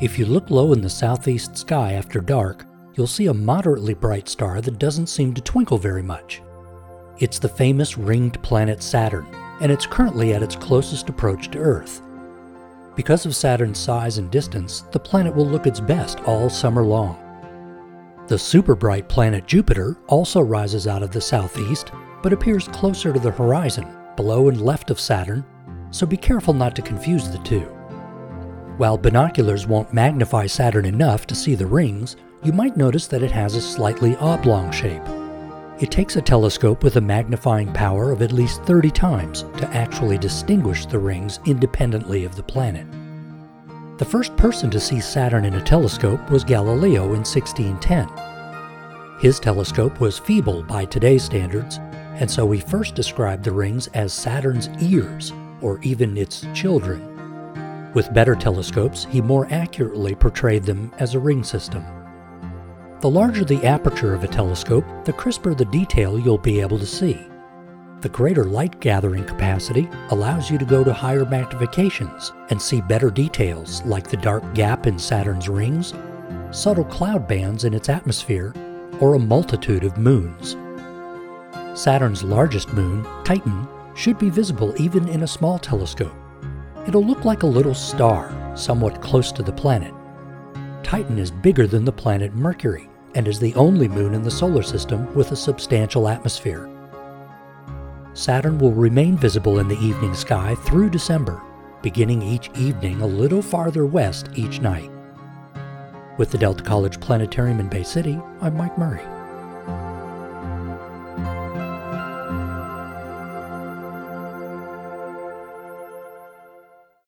If you look low in the southeast sky after dark, you'll see a moderately bright star that doesn't seem to twinkle very much. It's the famous ringed planet Saturn, and it's currently at its closest approach to Earth. Because of Saturn's size and distance, the planet will look its best all summer long. The super bright planet Jupiter also rises out of the southeast, but appears closer to the horizon, below and left of Saturn, so be careful not to confuse the two. While binoculars won't magnify Saturn enough to see the rings, you might notice that it has a slightly oblong shape. It takes a telescope with a magnifying power of at least 30 times to actually distinguish the rings independently of the planet. The first person to see Saturn in a telescope was Galileo in 1610. His telescope was feeble by today's standards, and so he first described the rings as Saturn's ears, or even its children. With better telescopes, he more accurately portrayed them as a ring system. The larger the aperture of a telescope, the crisper the detail you'll be able to see. The greater light gathering capacity allows you to go to higher magnifications and see better details like the dark gap in Saturn's rings, subtle cloud bands in its atmosphere, or a multitude of moons. Saturn's largest moon, Titan, should be visible even in a small telescope. It'll look like a little star, somewhat close to the planet. Titan is bigger than the planet Mercury and is the only moon in the solar system with a substantial atmosphere. Saturn will remain visible in the evening sky through December, beginning each evening a little farther west each night. With the Delta College Planetarium in Bay City, I'm Mike Murray.